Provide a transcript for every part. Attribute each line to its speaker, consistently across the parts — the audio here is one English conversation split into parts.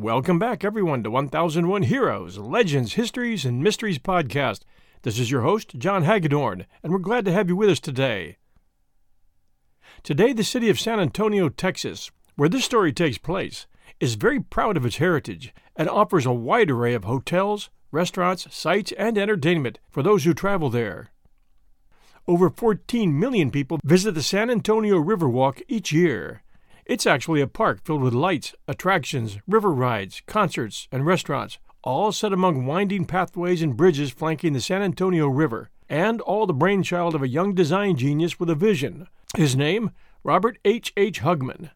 Speaker 1: Welcome back, everyone, to 1001 Heroes, Legends, Histories, and Mysteries podcast. This is your host, John Hagedorn, and we're glad to have you with us today. Today, the city of San Antonio, Texas, where this story takes place, is very proud of its heritage and offers a wide array of hotels, restaurants, sites, and entertainment for those who travel there. Over 14 million people visit the San Antonio Riverwalk each year, it's actually a park filled with lights, attractions, river rides, concerts, and restaurants, all set among winding pathways and bridges flanking the San Antonio River, and all the brainchild of a young design genius with a vision. His name? Robert H. H. Hugman.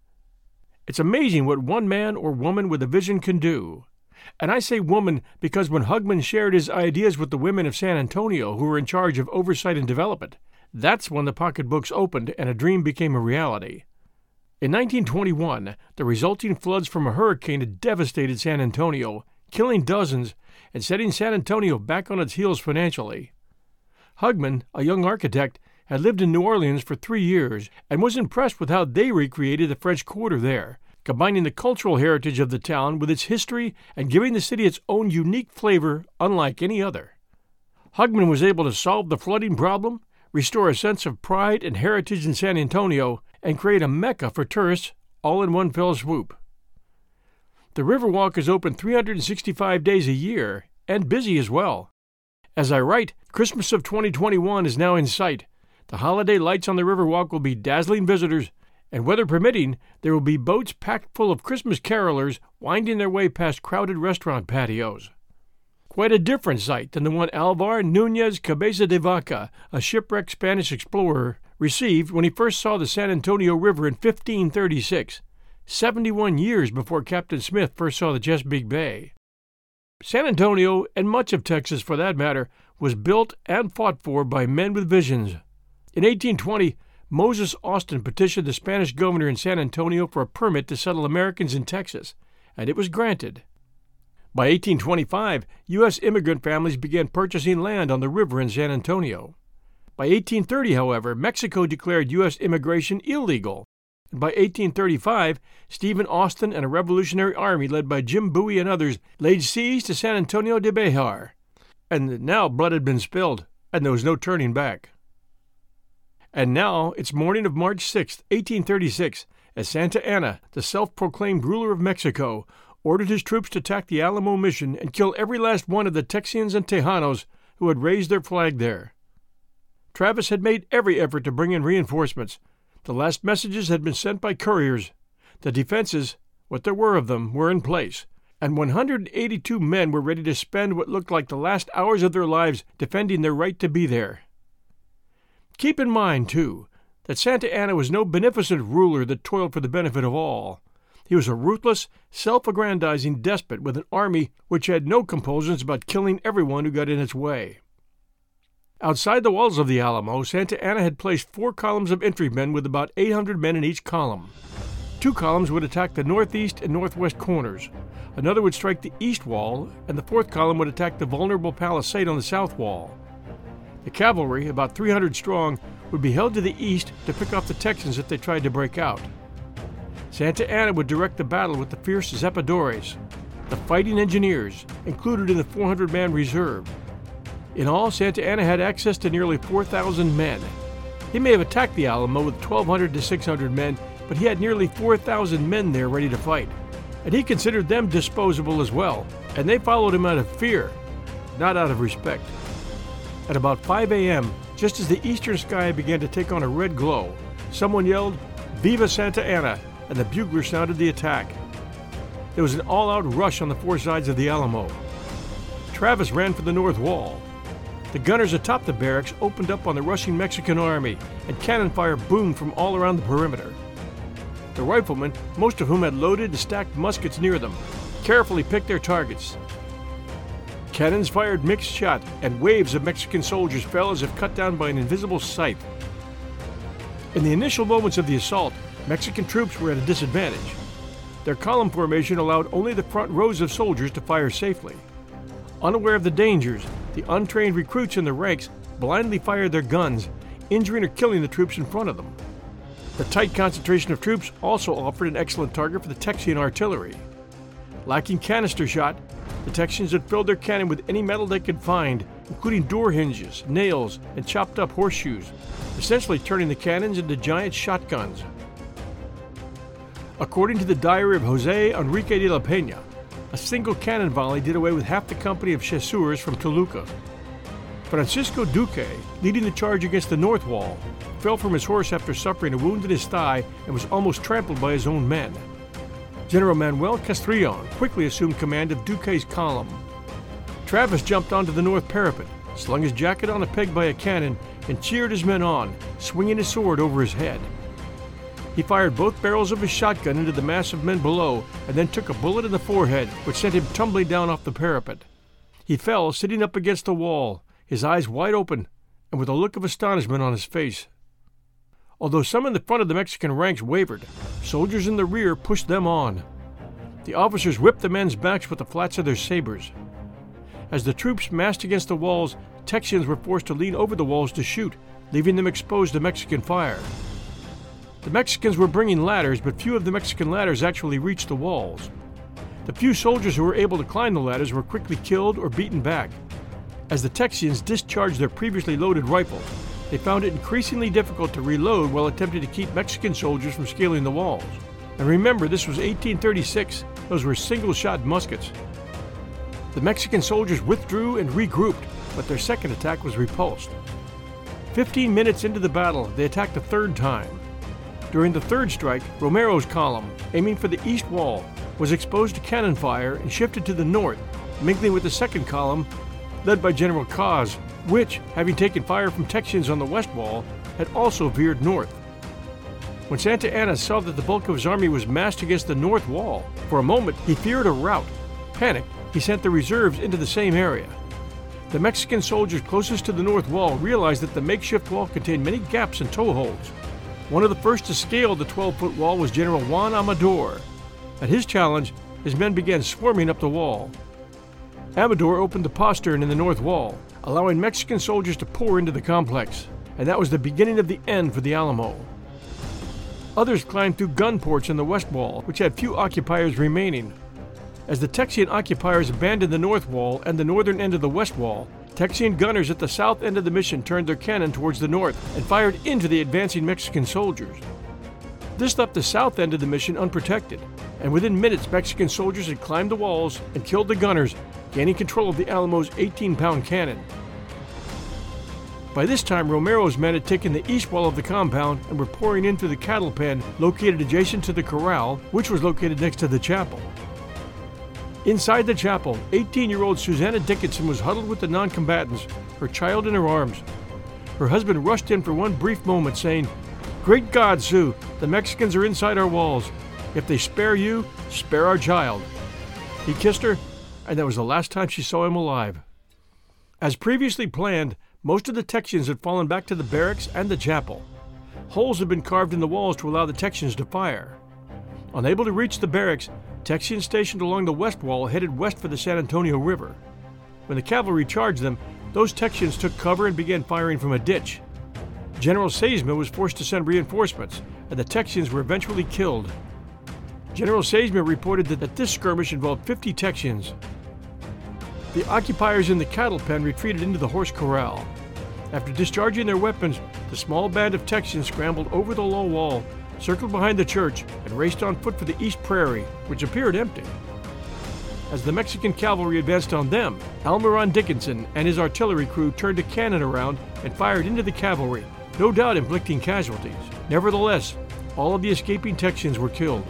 Speaker 1: It's amazing what one man or woman with a vision can do. And I say woman because when Hugman shared his ideas with the women of San Antonio who were in charge of oversight and development, that's when the pocketbooks opened and a dream became a reality. In 1921, the resulting floods from a hurricane had devastated San Antonio, killing dozens and setting San Antonio back on its heels financially. Hugman, a young architect, had lived in New Orleans for three years and was impressed with how they recreated the French Quarter there, combining the cultural heritage of the town with its history and giving the city its own unique flavor unlike any other. Hugman was able to solve the flooding problem, restore a sense of pride and heritage in San Antonio, and create a mecca for tourists all in one fell swoop. The Riverwalk is open 365 days a year and busy as well. As I write, Christmas of 2021 is now in sight. The holiday lights on the Riverwalk will be dazzling visitors, and weather permitting, there will be boats packed full of Christmas carolers winding their way past crowded restaurant patios. Quite a different sight than the one Alvar Nunez Cabeza de Vaca, a shipwrecked Spanish explorer, received when he first saw the San Antonio River in 1536, 71 years before Captain Smith first saw the Chesapeake Bay. San Antonio, and much of Texas for that matter, was built and fought for by men with visions. In 1820, Moses Austin petitioned the Spanish governor in San Antonio for a permit to settle Americans in Texas, and it was granted. By 1825, U.S. immigrant families began purchasing land on the river in San Antonio. By 1830, however, Mexico declared U.S. immigration illegal. And by 1835, Stephen Austin and a revolutionary army led by Jim Bowie and others laid siege to San Antonio de Bejar. And now blood had been spilled, and there was no turning back. And now it's morning of March 6, 1836, as Santa Anna, the self proclaimed ruler of Mexico, ordered his troops to attack the Alamo Mission and kill every last one of the Texians and Tejanos who had raised their flag there. Travis had made every effort to bring in reinforcements. The last messages had been sent by couriers. The defenses, what there were of them, were in place, and 182 men were ready to spend what looked like the last hours of their lives defending their right to be there. Keep in mind, too, that Santa Anna was no beneficent ruler that toiled for the benefit of all. He was a ruthless, self aggrandizing despot with an army which had no compulsions about killing everyone who got in its way. Outside the walls of the Alamo, Santa Anna had placed four columns of infantrymen with about 800 men in each column. Two columns would attack the northeast and northwest corners. Another would strike the east wall, and the fourth column would attack the vulnerable palisade on the south wall. The cavalry, about 300 strong, would be held to the east to pick off the Texans if they tried to break out. Santa Anna would direct the battle with the fierce Zapadores, the fighting engineers included in the 400 man reserve. In all, Santa Anna had access to nearly 4,000 men. He may have attacked the Alamo with 1,200 to 600 men, but he had nearly 4,000 men there ready to fight. And he considered them disposable as well, and they followed him out of fear, not out of respect. At about 5 a.m., just as the eastern sky began to take on a red glow, someone yelled, Viva Santa Anna, and the bugler sounded the attack. There was an all out rush on the four sides of the Alamo. Travis ran for the north wall. The gunners atop the barracks opened up on the rushing Mexican army, and cannon fire boomed from all around the perimeter. The riflemen, most of whom had loaded and stacked muskets near them, carefully picked their targets. Cannons fired mixed shot, and waves of Mexican soldiers fell as if cut down by an invisible scythe. In the initial moments of the assault, Mexican troops were at a disadvantage. Their column formation allowed only the front rows of soldiers to fire safely. Unaware of the dangers, the untrained recruits in the ranks blindly fired their guns, injuring or killing the troops in front of them. The tight concentration of troops also offered an excellent target for the Texian artillery. Lacking canister shot, the Texians had filled their cannon with any metal they could find, including door hinges, nails, and chopped up horseshoes, essentially turning the cannons into giant shotguns. According to the diary of Jose Enrique de la Peña, a single cannon volley did away with half the company of chasseurs from Toluca. Francisco Duque, leading the charge against the north wall, fell from his horse after suffering a wound in his thigh and was almost trampled by his own men. General Manuel Castrillon quickly assumed command of Duque's column. Travis jumped onto the north parapet, slung his jacket on a peg by a cannon, and cheered his men on, swinging his sword over his head. He fired both barrels of his shotgun into the mass of men below and then took a bullet in the forehead, which sent him tumbling down off the parapet. He fell, sitting up against the wall, his eyes wide open and with a look of astonishment on his face. Although some in the front of the Mexican ranks wavered, soldiers in the rear pushed them on. The officers whipped the men's backs with the flats of their sabers. As the troops massed against the walls, Texians were forced to lean over the walls to shoot, leaving them exposed to Mexican fire. The Mexicans were bringing ladders, but few of the Mexican ladders actually reached the walls. The few soldiers who were able to climb the ladders were quickly killed or beaten back. As the Texians discharged their previously loaded rifles, they found it increasingly difficult to reload while attempting to keep Mexican soldiers from scaling the walls. And remember, this was 1836. Those were single shot muskets. The Mexican soldiers withdrew and regrouped, but their second attack was repulsed. Fifteen minutes into the battle, they attacked a third time. During the third strike, Romero's column, aiming for the east wall, was exposed to cannon fire and shifted to the north, mingling with the second column, led by General Cos, which, having taken fire from Texians on the west wall, had also veered north. When Santa Anna saw that the bulk of his army was massed against the north wall, for a moment he feared a rout. Panicked, he sent the reserves into the same area. The Mexican soldiers closest to the north wall realized that the makeshift wall contained many gaps and toe holds, one of the first to scale the 12 foot wall was General Juan Amador. At his challenge, his men began swarming up the wall. Amador opened the postern in the north wall, allowing Mexican soldiers to pour into the complex, and that was the beginning of the end for the Alamo. Others climbed through gun ports in the west wall, which had few occupiers remaining. As the Texian occupiers abandoned the north wall and the northern end of the west wall, Texian gunners at the south end of the mission turned their cannon towards the north and fired into the advancing Mexican soldiers. This left the south end of the mission unprotected, and within minutes, Mexican soldiers had climbed the walls and killed the gunners, gaining control of the Alamo's 18 pound cannon. By this time, Romero's men had taken the east wall of the compound and were pouring into the cattle pen located adjacent to the corral, which was located next to the chapel. Inside the chapel, 18 year old Susanna Dickinson was huddled with the non combatants, her child in her arms. Her husband rushed in for one brief moment, saying, Great God, Sue, the Mexicans are inside our walls. If they spare you, spare our child. He kissed her, and that was the last time she saw him alive. As previously planned, most of the Texians had fallen back to the barracks and the chapel. Holes had been carved in the walls to allow the Texians to fire. Unable to reach the barracks, Texians stationed along the west wall headed west for the San Antonio River. When the cavalry charged them, those Texians took cover and began firing from a ditch. General Sesma was forced to send reinforcements, and the Texians were eventually killed. General Sesma reported that, that this skirmish involved 50 Texians. The occupiers in the cattle pen retreated into the horse corral. After discharging their weapons, the small band of Texians scrambled over the low wall, circled behind the church, and raced on foot for the East Prairie, which appeared empty. As the Mexican cavalry advanced on them, Almaron Dickinson and his artillery crew turned a cannon around and fired into the cavalry, no doubt inflicting casualties. Nevertheless, all of the escaping Texians were killed.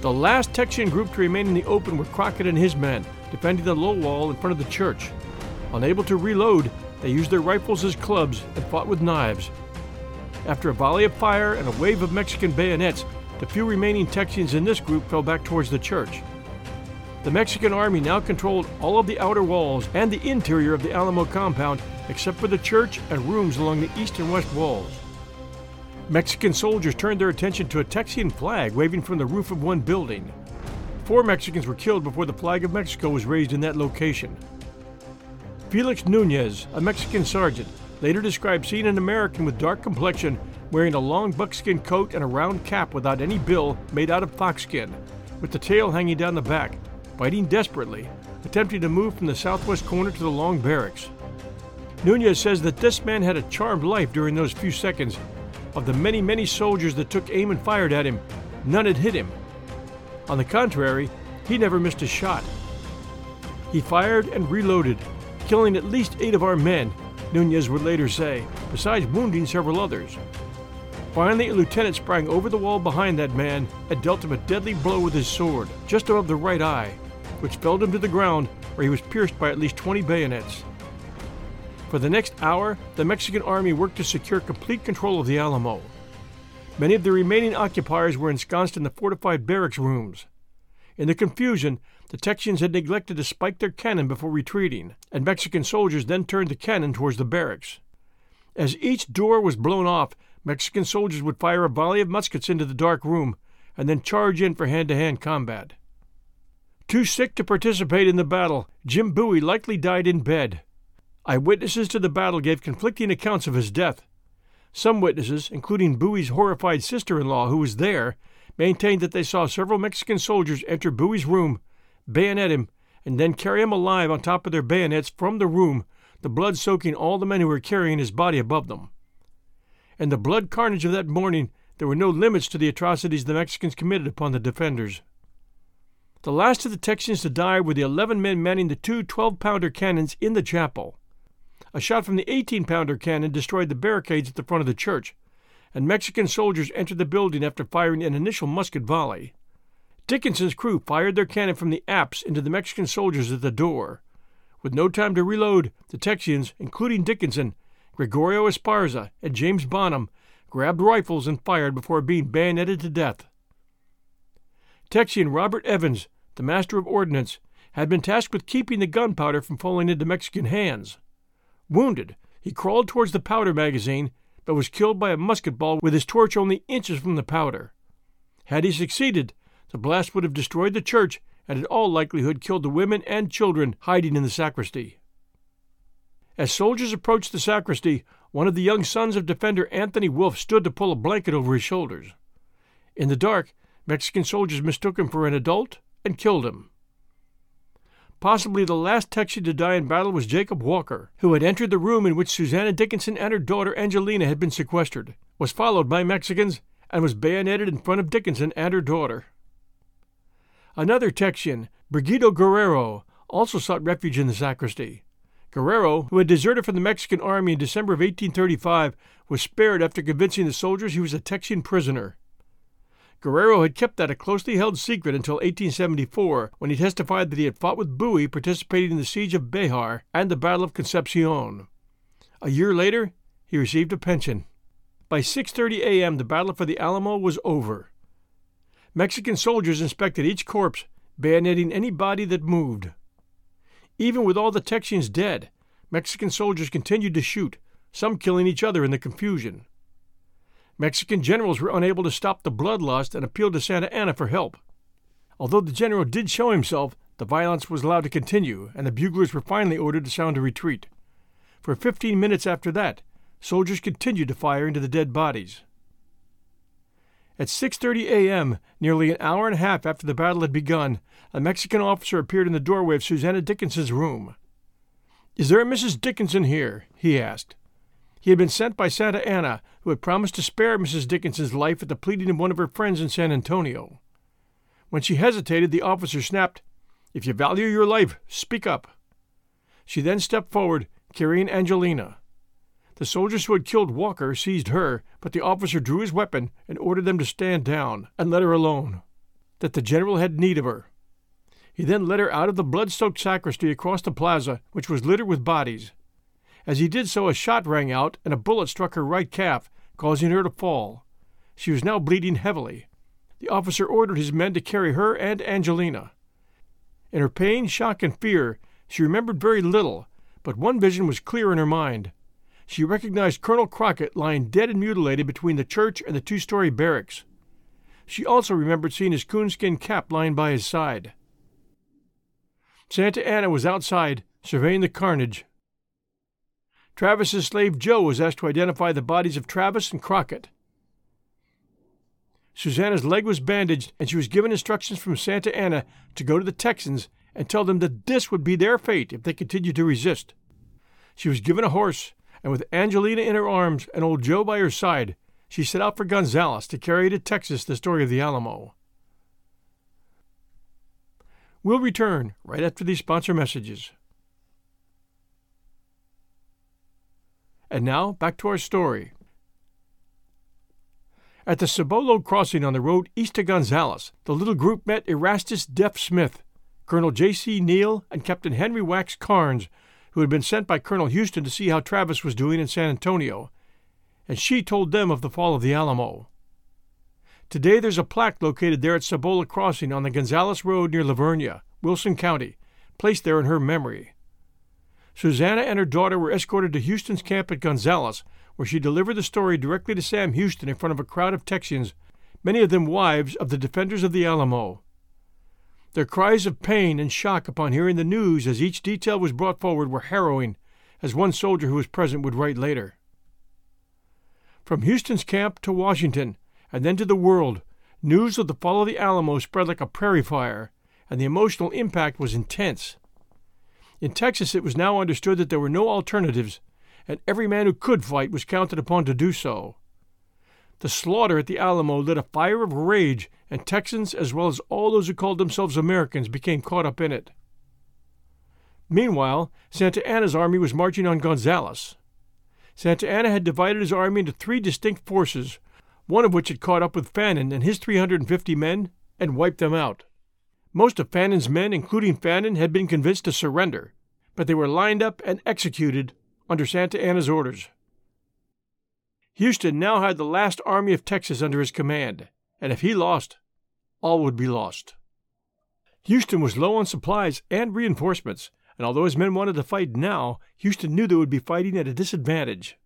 Speaker 1: The last Texian group to remain in the open were Crockett and his men, defending the low wall in front of the church. Unable to reload, they used their rifles as clubs and fought with knives. After a volley of fire and a wave of Mexican bayonets, the few remaining Texians in this group fell back towards the church. The Mexican army now controlled all of the outer walls and the interior of the Alamo compound except for the church and rooms along the east and west walls. Mexican soldiers turned their attention to a Texian flag waving from the roof of one building. Four Mexicans were killed before the flag of Mexico was raised in that location. Felix Nunez, a Mexican sergeant, later described seeing an American with dark complexion wearing a long buckskin coat and a round cap without any bill made out of foxskin, with the tail hanging down the back, biting desperately, attempting to move from the southwest corner to the long barracks. Nunez says that this man had a charmed life during those few seconds of the many, many soldiers that took aim and fired at him, none had hit him. On the contrary, he never missed a shot. He fired and reloaded, killing at least eight of our men, Nunez would later say, besides wounding several others. Finally, a lieutenant sprang over the wall behind that man and dealt him a deadly blow with his sword, just above the right eye, which felled him to the ground where he was pierced by at least 20 bayonets. For the next hour, the Mexican army worked to secure complete control of the Alamo. Many of the remaining occupiers were ensconced in the fortified barracks rooms. In the confusion, the Texians had neglected to spike their cannon before retreating, and Mexican soldiers then turned the cannon towards the barracks. As each door was blown off, Mexican soldiers would fire a volley of muskets into the dark room and then charge in for hand to hand combat. Too sick to participate in the battle, Jim Bowie likely died in bed. Eyewitnesses to the battle gave conflicting accounts of his death. Some witnesses, including Bowie's horrified sister in law, who was there, maintained that they saw several Mexican soldiers enter Bowie's room, bayonet him, and then carry him alive on top of their bayonets from the room, the blood soaking all the men who were carrying his body above them. In the blood carnage of that morning, there were no limits to the atrocities the Mexicans committed upon the defenders. The last of the Texans to die were the eleven men manning the two 12 pounder cannons in the chapel. A shot from the 18 pounder cannon destroyed the barricades at the front of the church, and Mexican soldiers entered the building after firing an initial musket volley. Dickinson's crew fired their cannon from the apse into the Mexican soldiers at the door. With no time to reload, the Texians, including Dickinson, Gregorio Esparza, and James Bonham, grabbed rifles and fired before being bayoneted to death. Texian Robert Evans, the master of ordnance, had been tasked with keeping the gunpowder from falling into Mexican hands. Wounded, he crawled towards the powder magazine, but was killed by a musket ball with his torch only inches from the powder. Had he succeeded, the blast would have destroyed the church and in all likelihood killed the women and children hiding in the sacristy. As soldiers approached the sacristy, one of the young sons of defender Anthony Wolfe stood to pull a blanket over his shoulders. In the dark, Mexican soldiers mistook him for an adult and killed him. Possibly the last Texian to die in battle was Jacob Walker, who had entered the room in which Susanna Dickinson and her daughter Angelina had been sequestered, was followed by Mexicans, and was bayoneted in front of Dickinson and her daughter. Another Texian, Brigido Guerrero, also sought refuge in the sacristy. Guerrero, who had deserted from the Mexican army in December of 1835, was spared after convincing the soldiers he was a Texian prisoner. Guerrero had kept that a closely held secret until 1874, when he testified that he had fought with Bowie participating in the siege of Bejar and the Battle of Concepcion. A year later, he received a pension. By 6:30 a.m., the battle for the Alamo was over. Mexican soldiers inspected each corpse, bayoneting any body that moved. Even with all the Texians dead, Mexican soldiers continued to shoot, some killing each other in the confusion. Mexican generals were unable to stop the bloodlust and appealed to Santa Anna for help. Although the general did show himself, the violence was allowed to continue, and the buglers were finally ordered to sound a retreat. For fifteen minutes after that, soldiers continued to fire into the dead bodies. At 6:30 a.m., nearly an hour and a half after the battle had begun, a Mexican officer appeared in the doorway of Susanna Dickinson's room. "Is there a Mrs. Dickinson here?" he asked. He had been sent by Santa Anna, who had promised to spare Mrs. Dickinson's life at the pleading of one of her friends in San Antonio. When she hesitated, the officer snapped, If you value your life, speak up. She then stepped forward, carrying Angelina. The soldiers who had killed Walker seized her, but the officer drew his weapon and ordered them to stand down and let her alone, that the general had need of her. He then led her out of the blood soaked sacristy across the plaza, which was littered with bodies. As he did so, a shot rang out and a bullet struck her right calf, causing her to fall. She was now bleeding heavily. The officer ordered his men to carry her and Angelina. In her pain, shock, and fear, she remembered very little, but one vision was clear in her mind. She recognized Colonel Crockett lying dead and mutilated between the church and the two story barracks. She also remembered seeing his coonskin cap lying by his side. Santa Anna was outside, surveying the carnage. Travis's slave Joe was asked to identify the bodies of Travis and Crockett. Susanna's leg was bandaged, and she was given instructions from Santa Anna to go to the Texans and tell them that this would be their fate if they continued to resist. She was given a horse, and with Angelina in her arms and old Joe by her side, she set out for Gonzales to carry to Texas the story of the Alamo. We'll return right after these sponsor messages. And now, back to our story. At the Cibolo crossing on the road east to Gonzales, the little group met Erastus Deaf Smith, Colonel J.C. Neill, and Captain Henry Wax Karnes, who had been sent by Colonel Houston to see how Travis was doing in San Antonio, and she told them of the fall of the Alamo. Today there's a plaque located there at Cibolo Crossing on the Gonzales Road near La Vernia, Wilson County, placed there in her memory. Susanna and her daughter were escorted to Houston's camp at Gonzales, where she delivered the story directly to Sam Houston in front of a crowd of Texians, many of them wives of the defenders of the Alamo. Their cries of pain and shock upon hearing the news as each detail was brought forward were harrowing, as one soldier who was present would write later. From Houston's camp to Washington, and then to the world, news of the fall of the Alamo spread like a prairie fire, and the emotional impact was intense. In Texas, it was now understood that there were no alternatives, and every man who could fight was counted upon to do so. The slaughter at the Alamo lit a fire of rage, and Texans, as well as all those who called themselves Americans, became caught up in it. Meanwhile, Santa Anna's army was marching on Gonzales. Santa Anna had divided his army into three distinct forces, one of which had caught up with Fannin and his 350 men and wiped them out. Most of Fannin's men, including Fannin, had been convinced to surrender, but they were lined up and executed under Santa Anna's orders. Houston now had the last army of Texas under his command, and if he lost, all would be lost. Houston was low on supplies and reinforcements, and although his men wanted to fight now, Houston knew they would be fighting at a disadvantage.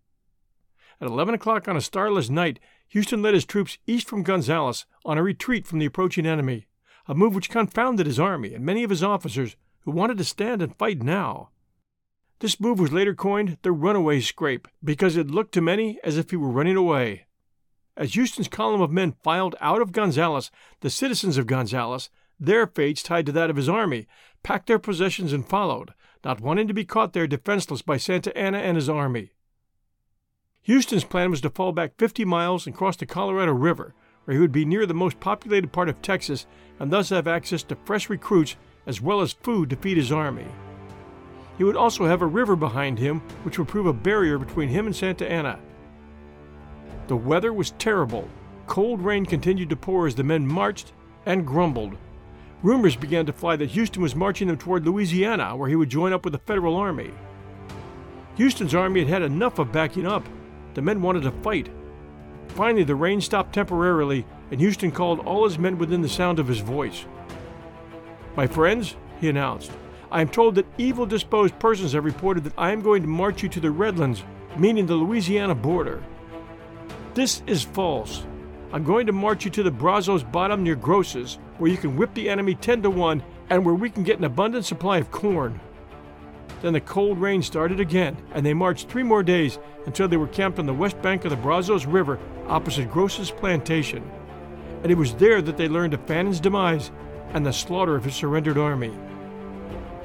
Speaker 1: At 11 o'clock on a starless night, Houston led his troops east from Gonzales on a retreat from the approaching enemy, a move which confounded his army and many of his officers who wanted to stand and fight now. This move was later coined the runaway scrape because it looked to many as if he were running away. As Houston's column of men filed out of Gonzales, the citizens of Gonzales, their fates tied to that of his army, packed their possessions and followed, not wanting to be caught there defenseless by Santa Anna and his army. Houston's plan was to fall back 50 miles and cross the Colorado River, where he would be near the most populated part of Texas and thus have access to fresh recruits as well as food to feed his army. He would also have a river behind him, which would prove a barrier between him and Santa Anna. The weather was terrible. Cold rain continued to pour as the men marched and grumbled. Rumors began to fly that Houston was marching them toward Louisiana, where he would join up with the Federal Army. Houston's army had had enough of backing up. The men wanted to fight. Finally, the rain stopped temporarily, and Houston called all his men within the sound of his voice. My friends, he announced, I am told that evil disposed persons have reported that I am going to march you to the Redlands, meaning the Louisiana border. This is false. I'm going to march you to the Brazos bottom near Groce's, where you can whip the enemy 10 to 1 and where we can get an abundant supply of corn. Then the cold rain started again, and they marched three more days until they were camped on the west bank of the Brazos River opposite Groce's plantation. and it was there that they learned of Fannin's demise and the slaughter of his surrendered army.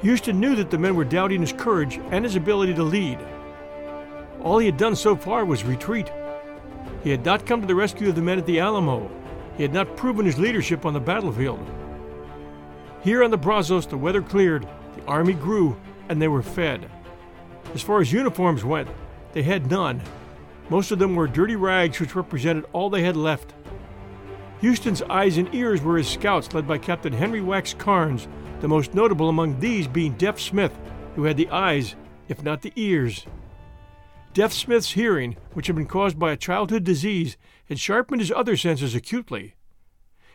Speaker 1: Houston knew that the men were doubting his courage and his ability to lead. All he had done so far was retreat. He had not come to the rescue of the men at the Alamo. He had not proven his leadership on the battlefield. Here on the Brazos, the weather cleared, the army grew, and they were fed. As far as uniforms went, they had none. Most of them were dirty rags which represented all they had left. Houston's eyes and ears were his scouts, led by Captain Henry Wax Karnes, the most notable among these being Deaf Smith, who had the eyes, if not the ears. Deaf Smith's hearing, which had been caused by a childhood disease, had sharpened his other senses acutely.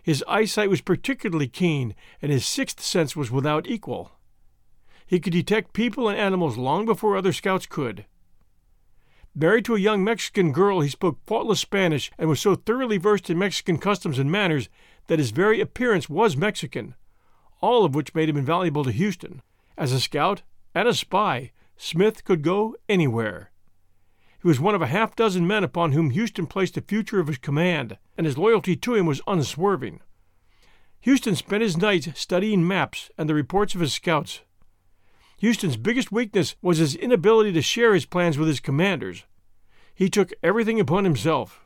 Speaker 1: His eyesight was particularly keen, and his sixth sense was without equal. He could detect people and animals long before other scouts could. Married to a young Mexican girl, he spoke faultless Spanish and was so thoroughly versed in Mexican customs and manners that his very appearance was Mexican, all of which made him invaluable to Houston. As a scout and a spy, Smith could go anywhere. He was one of a half dozen men upon whom Houston placed the future of his command, and his loyalty to him was unswerving. Houston spent his nights studying maps and the reports of his scouts. Houston's biggest weakness was his inability to share his plans with his commanders. He took everything upon himself.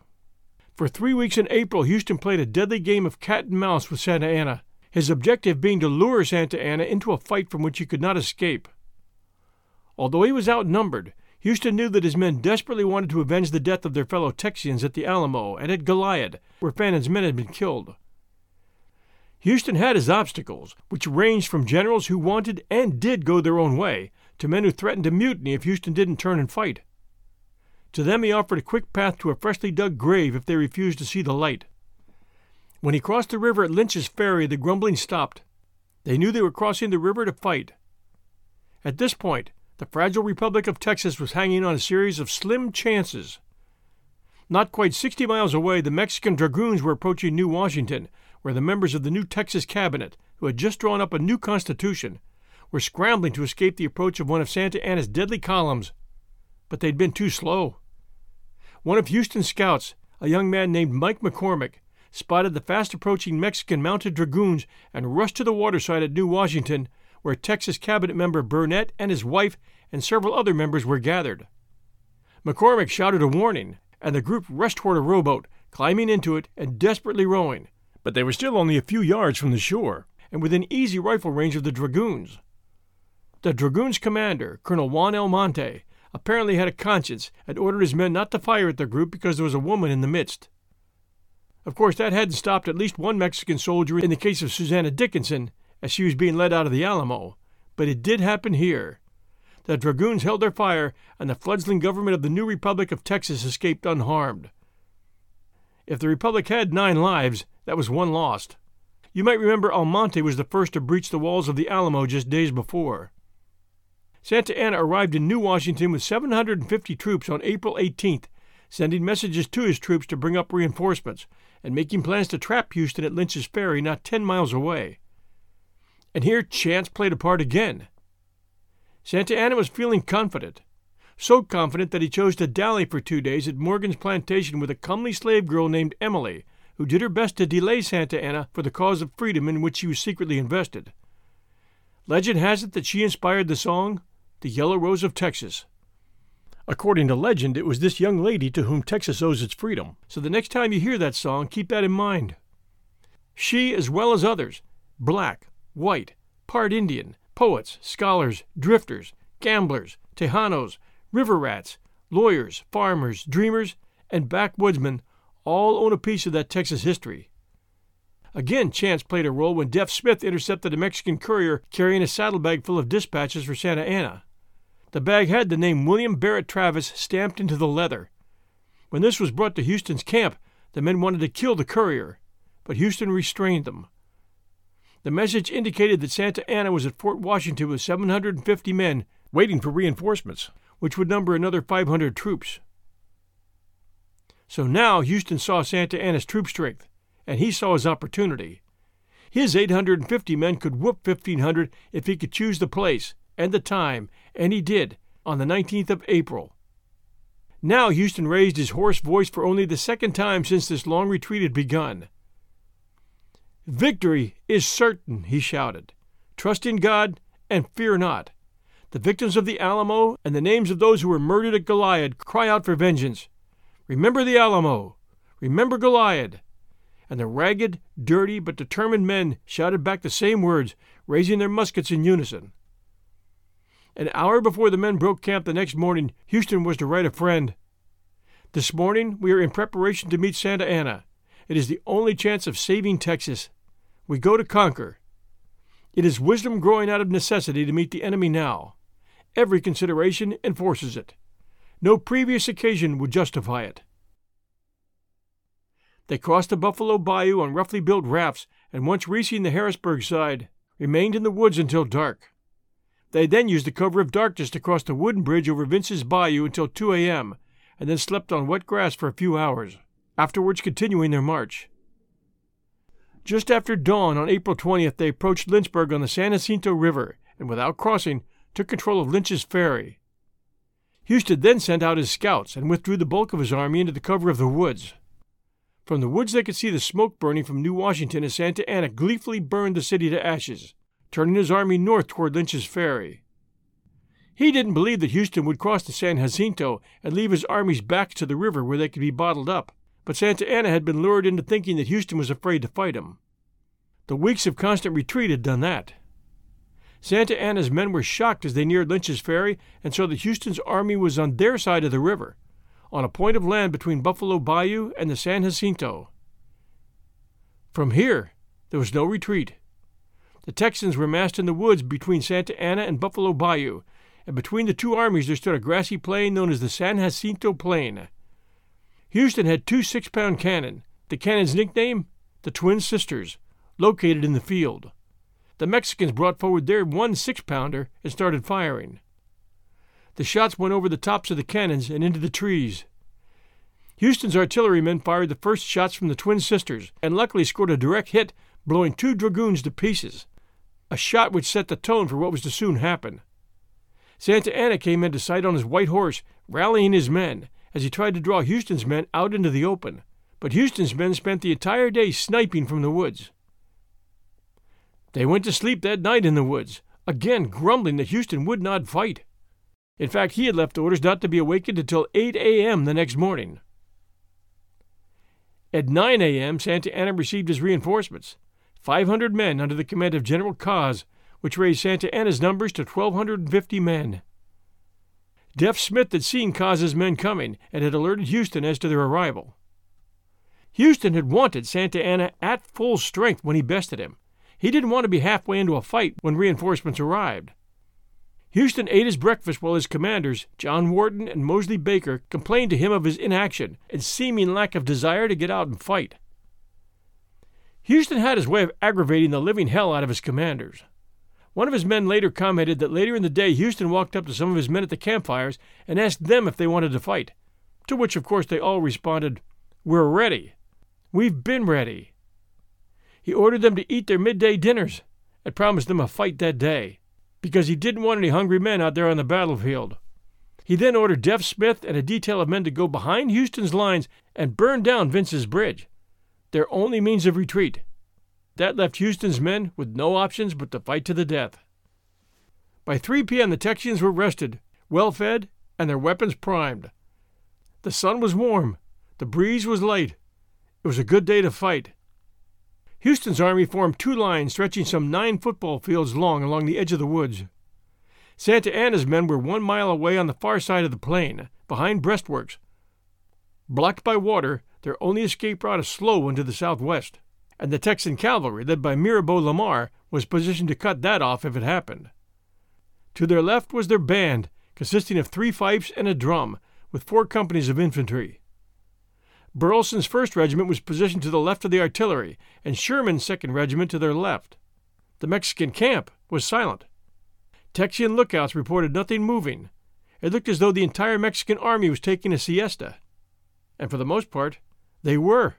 Speaker 1: For three weeks in April, Houston played a deadly game of cat and mouse with Santa Anna, his objective being to lure Santa Anna into a fight from which he could not escape. Although he was outnumbered, Houston knew that his men desperately wanted to avenge the death of their fellow Texians at the Alamo and at Goliad, where Fannin's men had been killed. Houston had his obstacles, which ranged from generals who wanted and did go their own way to men who threatened to mutiny if Houston didn't turn and fight. To them he offered a quick path to a freshly dug grave if they refused to see the light. When he crossed the river at Lynch's Ferry, the grumbling stopped. They knew they were crossing the river to fight. At this point, the fragile Republic of Texas was hanging on a series of slim chances. Not quite 60 miles away, the Mexican dragoons were approaching New Washington, where the members of the new Texas cabinet, who had just drawn up a new constitution, were scrambling to escape the approach of one of Santa Anna's deadly columns. But they'd been too slow. One of Houston's scouts, a young man named Mike McCormick, spotted the fast approaching Mexican mounted dragoons and rushed to the waterside at New Washington, where Texas cabinet member Burnet and his wife and several other members were gathered. McCormick shouted a warning, and the group rushed toward a rowboat, climbing into it and desperately rowing but they were still only a few yards from the shore and within easy rifle range of the dragoons. The dragoons' commander, Colonel Juan Almonte, apparently had a conscience and ordered his men not to fire at the group because there was a woman in the midst. Of course, that hadn't stopped at least one Mexican soldier in the case of Susanna Dickinson as she was being led out of the Alamo, but it did happen here. The dragoons held their fire, and the fledgling government of the new Republic of Texas escaped unharmed. If the Republic had nine lives, that was one lost. You might remember Almonte was the first to breach the walls of the Alamo just days before. Santa Anna arrived in New Washington with 750 troops on April 18th, sending messages to his troops to bring up reinforcements and making plans to trap Houston at Lynch's Ferry, not 10 miles away. And here chance played a part again. Santa Anna was feeling confident so confident that he chose to dally for two days at Morgan's plantation with a comely slave girl named Emily, who did her best to delay Santa Anna for the cause of freedom in which she was secretly invested. Legend has it that she inspired the song, The Yellow Rose of Texas. According to legend, it was this young lady to whom Texas owes its freedom, so the next time you hear that song, keep that in mind. She, as well as others, black, white, part Indian, poets, scholars, drifters, gamblers, Tejanos, river rats, lawyers, farmers, dreamers, and backwoodsmen all own a piece of that Texas history. Again, chance played a role when Deaf Smith intercepted a Mexican courier carrying a saddlebag full of dispatches for Santa Anna. The bag had the name William Barrett Travis stamped into the leather. When this was brought to Houston's camp, the men wanted to kill the courier, but Houston restrained them. The message indicated that Santa Anna was at Fort Washington with 750 men waiting for reinforcements which would number another 500 troops. So now Houston saw Santa Anna's troop strength, and he saw his opportunity. His 850 men could whoop 1,500 if he could choose the place and the time, and he did, on the 19th of April. Now Houston raised his hoarse voice for only the second time since this long retreat had begun. Victory is certain, he shouted. Trust in God and fear not. The victims of the Alamo and the names of those who were murdered at Goliad cry out for vengeance. Remember the Alamo! Remember Goliad! And the ragged, dirty, but determined men shouted back the same words, raising their muskets in unison. An hour before the men broke camp the next morning, Houston was to write a friend. This morning we are in preparation to meet Santa Anna. It is the only chance of saving Texas. We go to conquer. It is wisdom growing out of necessity to meet the enemy now. Every consideration enforces it. No previous occasion would justify it. They crossed the Buffalo Bayou on roughly built rafts and once reaching the Harrisburg side, remained in the woods until dark. They then used the cover of darkness to cross the wooden bridge over Vince's Bayou until 2 a.m., and then slept on wet grass for a few hours, afterwards continuing their march. Just after dawn on April 20th, they approached Lynchburg on the San Jacinto River and, without crossing, took control of Lynch's Ferry. Houston then sent out his scouts and withdrew the bulk of his army into the cover of the woods. From the woods, they could see the smoke burning from New Washington as Santa Anna gleefully burned the city to ashes, turning his army north toward Lynch's Ferry. He didn't believe that Houston would cross the San Jacinto and leave his armies back to the river where they could be bottled up, but Santa Anna had been lured into thinking that Houston was afraid to fight him. The weeks of constant retreat had done that. Santa Anna's men were shocked as they neared Lynch's Ferry and saw that Houston's army was on their side of the river, on a point of land between Buffalo Bayou and the San Jacinto. From here, there was no retreat. The Texans were massed in the woods between Santa Anna and Buffalo Bayou, and between the two armies there stood a grassy plain known as the San Jacinto Plain. Houston had two six pound cannon, the cannon's nickname, the Twin Sisters, located in the field the Mexicans brought forward their one six pounder and started firing. The shots went over the tops of the cannons and into the trees. Houston's artillerymen fired the first shots from the Twin Sisters and luckily scored a direct hit, blowing two dragoons to pieces, a shot which set the tone for what was to soon happen. Santa Anna came into sight on his white horse, rallying his men as he tried to draw Houston's men out into the open. But Houston's men spent the entire day sniping from the woods. They went to sleep that night in the woods, again grumbling that Houston would not fight. In fact, he had left orders not to be awakened until 8 a.m. the next morning. At 9 a.m., Santa Anna received his reinforcements 500 men under the command of General Cos, which raised Santa Anna's numbers to 1,250 men. Deaf Smith had seen Cos's men coming and had alerted Houston as to their arrival. Houston had wanted Santa Anna at full strength when he bested him, he didn't want to be halfway into a fight when reinforcements arrived. Houston ate his breakfast while his commanders, John Wharton and Mosley Baker, complained to him of his inaction and seeming lack of desire to get out and fight. Houston had his way of aggravating the living hell out of his commanders. One of his men later commented that later in the day Houston walked up to some of his men at the campfires and asked them if they wanted to fight, to which, of course, they all responded, We're ready. We've been ready. He ordered them to eat their midday dinners and promised them a fight that day, because he didn't want any hungry men out there on the battlefield. He then ordered Deaf Smith and a detail of men to go behind Houston's lines and burn down Vince's bridge, their only means of retreat. That left Houston's men with no options but to fight to the death. By 3 p.m., the Texians were rested, well fed, and their weapons primed. The sun was warm, the breeze was light. It was a good day to fight, Houston's army formed two lines stretching some nine football fields long along the edge of the woods. Santa Anna's men were one mile away on the far side of the plain, behind breastworks. Blocked by water, their only escape route is slow one to the southwest, and the Texan cavalry, led by Mirabeau Lamar, was positioned to cut that off if it happened. To their left was their band, consisting of three fifes and a drum, with four companies of infantry. Burleson's 1st Regiment was positioned to the left of the artillery, and Sherman's 2nd Regiment to their left. The Mexican camp was silent. Texian lookouts reported nothing moving. It looked as though the entire Mexican army was taking a siesta. And for the most part, they were.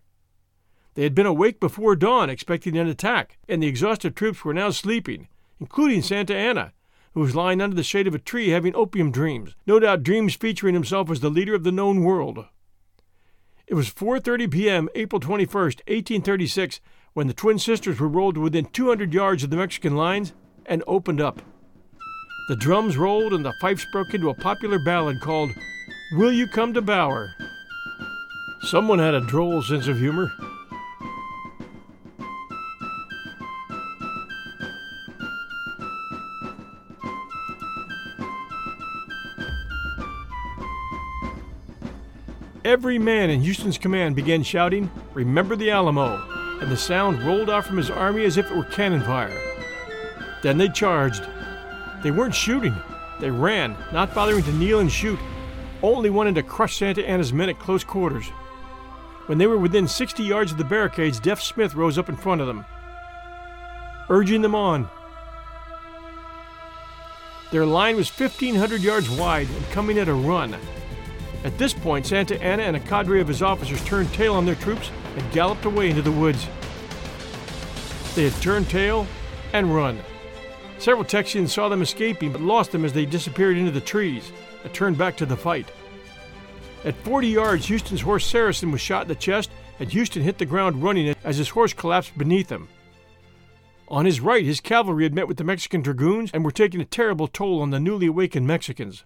Speaker 1: They had been awake before dawn, expecting an attack, and the exhausted troops were now sleeping, including Santa Anna, who was lying under the shade of a tree having opium dreams, no doubt dreams featuring himself as the leader of the known world. It was 4:30 p.m., April 21st, 1836, when the twin sisters were rolled to within 200 yards of the Mexican lines and opened up. The drums rolled and the fifes broke into a popular ballad called Will You Come to Bower? Someone had a droll sense of humor. Every man in Houston's command began shouting, Remember the Alamo, and the sound rolled out from his army as if it were cannon fire. Then they charged. They weren't shooting, they ran, not bothering to kneel and shoot, only wanting to crush Santa Anna's men at close quarters. When they were within 60 yards of the barricades, Deaf Smith rose up in front of them, urging them on. Their line was 1,500 yards wide and coming at a run. At this point, Santa Anna and a cadre of his officers turned tail on their troops and galloped away into the woods. They had turned tail and run. Several Texians saw them escaping but lost them as they disappeared into the trees and turned back to the fight. At 40 yards, Houston's horse Saracen was shot in the chest, and Houston hit the ground running as his horse collapsed beneath him. On his right, his cavalry had met with the Mexican dragoons and were taking a terrible toll on the newly awakened Mexicans.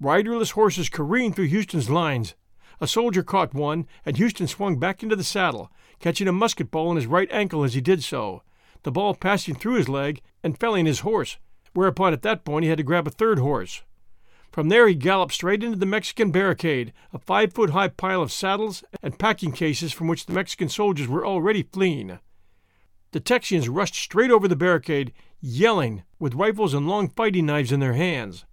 Speaker 1: Riderless horses careened through Houston's lines. A soldier caught one, and Houston swung back into the saddle, catching a musket ball in his right ankle as he did so, the ball passing through his leg and felling his horse, whereupon at that point he had to grab a third horse. From there he galloped straight into the Mexican barricade, a five foot high pile of saddles and packing cases from which the Mexican soldiers were already fleeing. The Texians rushed straight over the barricade, yelling, with rifles and long fighting knives in their hands.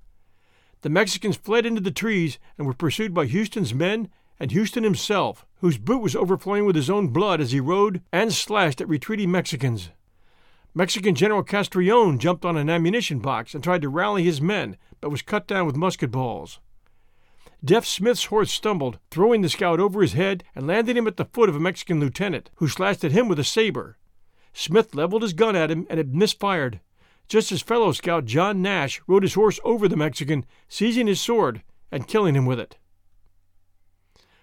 Speaker 1: The Mexicans fled into the trees and were pursued by Houston's men and Houston himself, whose boot was overflowing with his own blood as he rode and slashed at retreating Mexicans. Mexican General Castrillon jumped on an ammunition box and tried to rally his men, but was cut down with musket balls. Deaf Smith's horse stumbled, throwing the scout over his head and landing him at the foot of a Mexican lieutenant, who slashed at him with a saber. Smith leveled his gun at him and it misfired just as fellow scout John Nash rode his horse over the Mexican, seizing his sword and killing him with it.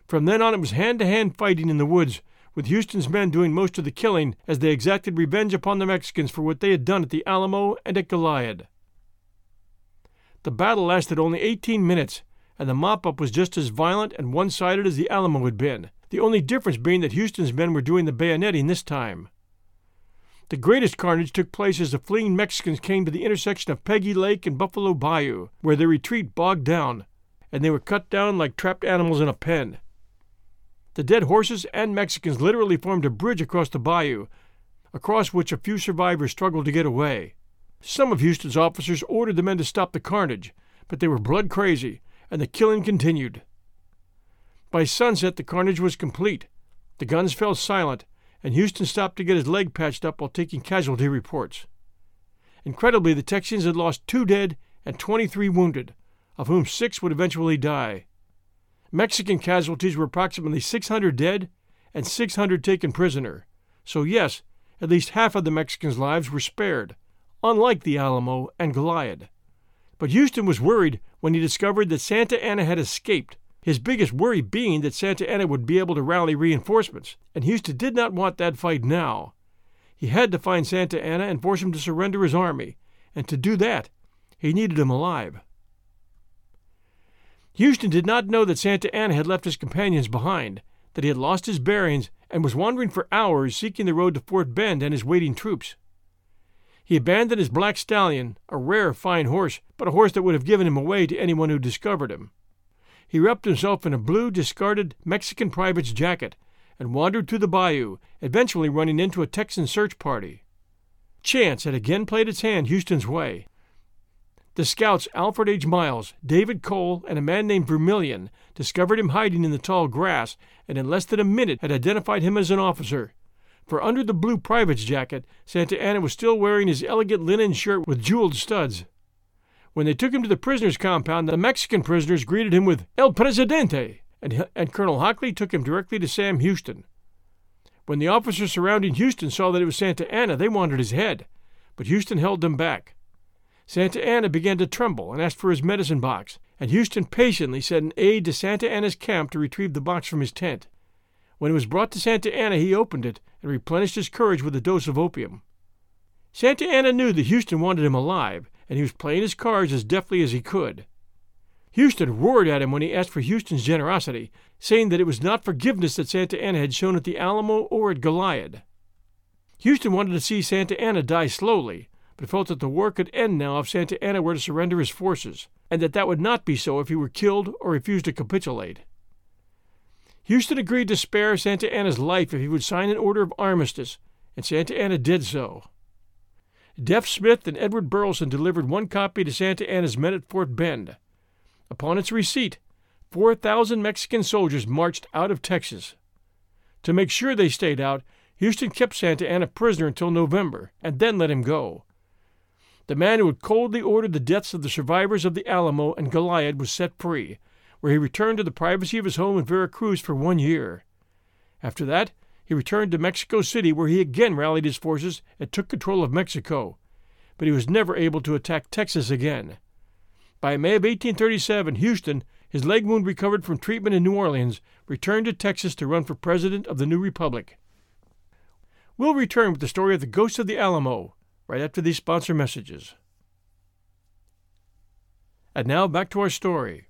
Speaker 1: From then on, it was hand to hand fighting in the woods, with Houston's men doing most of the killing as they exacted revenge upon the Mexicans for what they had done at the Alamo and at Goliad. The battle lasted only 18 minutes, and the mop up was just as violent and one sided as the Alamo had been, the only difference being that Houston's men were doing the bayoneting this time. The greatest carnage took place as the fleeing Mexicans came to the intersection of Peggy Lake and Buffalo Bayou, where their retreat bogged down, and they were cut down like trapped animals in a pen. The dead horses and Mexicans literally formed a bridge across the bayou, across which a few survivors struggled to get away. Some of Houston's officers ordered the men to stop the carnage, but they were blood crazy, and the killing continued. By sunset, the carnage was complete. The guns fell silent, and Houston stopped to get his leg patched up while taking casualty reports. Incredibly, the Texans had lost two dead and 23 wounded, of whom six would eventually die. Mexican casualties were approximately 600 dead and 600 taken prisoner. So, yes, at least half of the Mexicans' lives were spared, unlike the Alamo and Goliad. But Houston was worried when he discovered that Santa Anna had escaped his biggest worry being that Santa Anna would be able to rally reinforcements, and Houston did not want that fight now. He had to find Santa Anna and force him to surrender his army, and to do that, he needed him alive. Houston did not know that Santa Anna had left his companions behind, that he had lost his bearings and was wandering for hours seeking the road to Fort Bend and his waiting troops. He abandoned his black stallion, a rare, fine horse, but a horse that would have given him away to anyone who discovered him. He wrapped himself in a blue, discarded Mexican private's jacket and wandered through the bayou, eventually running into a Texan search party. Chance had again played its hand Houston's way. The scouts Alfred H. Miles, David Cole, and a man named Vermillion discovered him hiding in the tall grass and in less than a minute had identified him as an officer. For under the blue private's jacket, Santa Anna was still wearing his elegant linen shirt with jeweled studs. When they took him to the prisoners' compound, the Mexican prisoners greeted him with El Presidente, and, and Colonel Hockley took him directly to Sam Houston. When the officers surrounding Houston saw that it was Santa Anna, they wanted his head, but Houston held them back. Santa Anna began to tremble and asked for his medicine box, and Houston patiently sent an aide to Santa Anna's camp to retrieve the box from his tent. When it was brought to Santa Anna, he opened it and replenished his courage with a dose of opium. Santa Anna knew that Houston wanted him alive, and he was playing his cards as deftly as he could. Houston roared at him when he asked for Houston's generosity, saying that it was not forgiveness that Santa Anna had shown at the Alamo or at Goliad. Houston wanted to see Santa Anna die slowly, but felt that the war could end now if Santa Anna were to surrender his forces, and that that would not be so if he were killed or refused to capitulate. Houston agreed to spare Santa Anna's life if he would sign an order of armistice, and Santa Anna did so. Deaf Smith and Edward Burleson delivered one copy to Santa Anna's men at Fort Bend. Upon its receipt, 4,000 Mexican soldiers marched out of Texas. To make sure they stayed out, Houston kept Santa Anna prisoner until November and then let him go. The man who had coldly ordered the deaths of the survivors of the Alamo and Goliad was set free, where he returned to the privacy of his home in Veracruz for one year. After that, he returned to Mexico City, where he again rallied his forces and took control of Mexico. But he was never able to attack Texas again. By May of 1837, Houston, his leg wound recovered from treatment in New Orleans, returned to Texas to run for president of the new republic. We'll return with the story of the Ghost of the Alamo right after these sponsor messages. And now back to our story.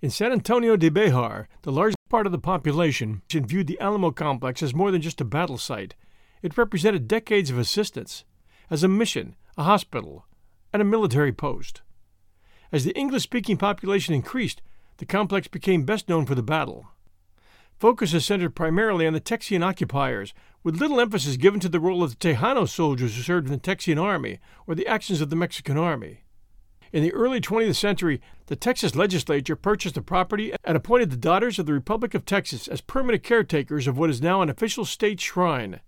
Speaker 1: In San Antonio de Bejar, the largest part of the population viewed the Alamo complex as more than just a battle site. It represented decades of assistance, as a mission, a hospital, and a military post. As the English speaking population increased, the complex became best known for the battle. Focus is centered primarily on the Texian occupiers, with little emphasis given to the role of the Tejano soldiers who served in the Texian army or the actions of the Mexican army. In the early 20th century, the Texas legislature purchased the property and appointed the Daughters of the Republic of Texas as permanent caretakers of what is now an official state shrine.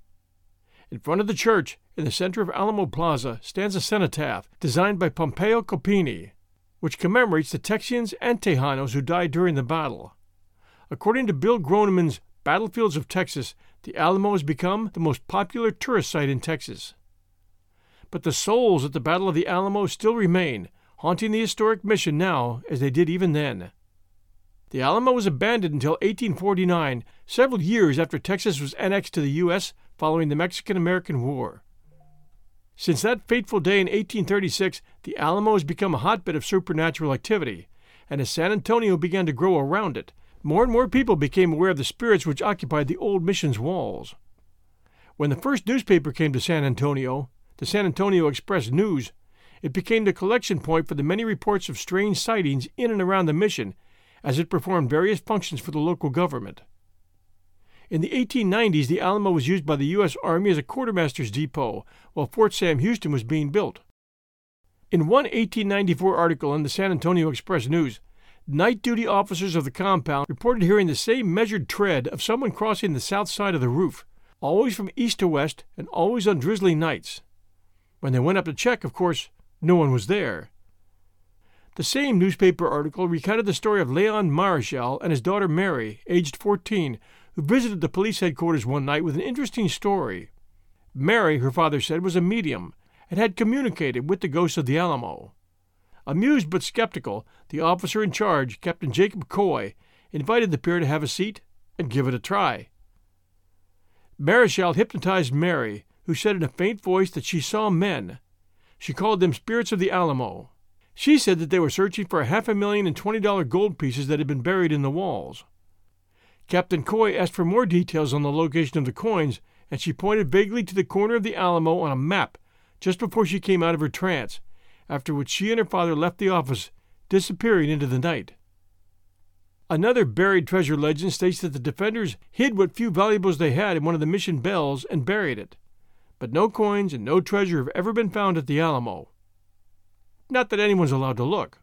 Speaker 1: In front of the church, in the center of Alamo Plaza, stands a cenotaph designed by Pompeo Coppini, which commemorates the Texians and Tejanos who died during the battle. According to Bill Groneman's Battlefields of Texas, the Alamo has become the most popular tourist site in Texas. But the souls at the Battle of the Alamo still remain, haunting the historic mission now as they did even then. The Alamo was abandoned until 1849, several years after Texas was annexed to the U.S. following the Mexican American War. Since that fateful day in 1836, the Alamo has become a hotbed of supernatural activity, and as San Antonio began to grow around it, more and more people became aware of the spirits which occupied the old mission's walls. When the first newspaper came to San Antonio, the San Antonio Express News, it became the collection point for the many reports of strange sightings in and around the mission as it performed various functions for the local government. In the 1890s, the Alamo was used by the U.S. Army as a quartermaster's depot while Fort Sam Houston was being built. In one 1894 article in the San Antonio Express News, night duty officers of the compound reported hearing the same measured tread of someone crossing the south side of the roof, always from east to west and always on drizzly nights. When they went up to check, of course, no one was there. The same newspaper article recounted the story of Leon Marischal and his daughter Mary, aged 14, who visited the police headquarters one night with an interesting story. Mary, her father said, was a medium and had communicated with the ghost of the Alamo. Amused but skeptical, the officer in charge, Captain Jacob Coy, invited the pair to have a seat and give it a try. Marischal hypnotized Mary, who said in a faint voice that she saw men. She called them spirits of the Alamo. She said that they were searching for a half a million and twenty dollar gold pieces that had been buried in the walls. Captain Coy asked for more details on the location of the coins, and she pointed vaguely to the corner of the Alamo on a map just before she came out of her trance, after which she and her father left the office, disappearing into the night. Another buried treasure legend states that the defenders hid what few valuables they had in one of the mission bells and buried it. But no coins and no treasure have ever been found at the Alamo. Not that anyone's allowed to look.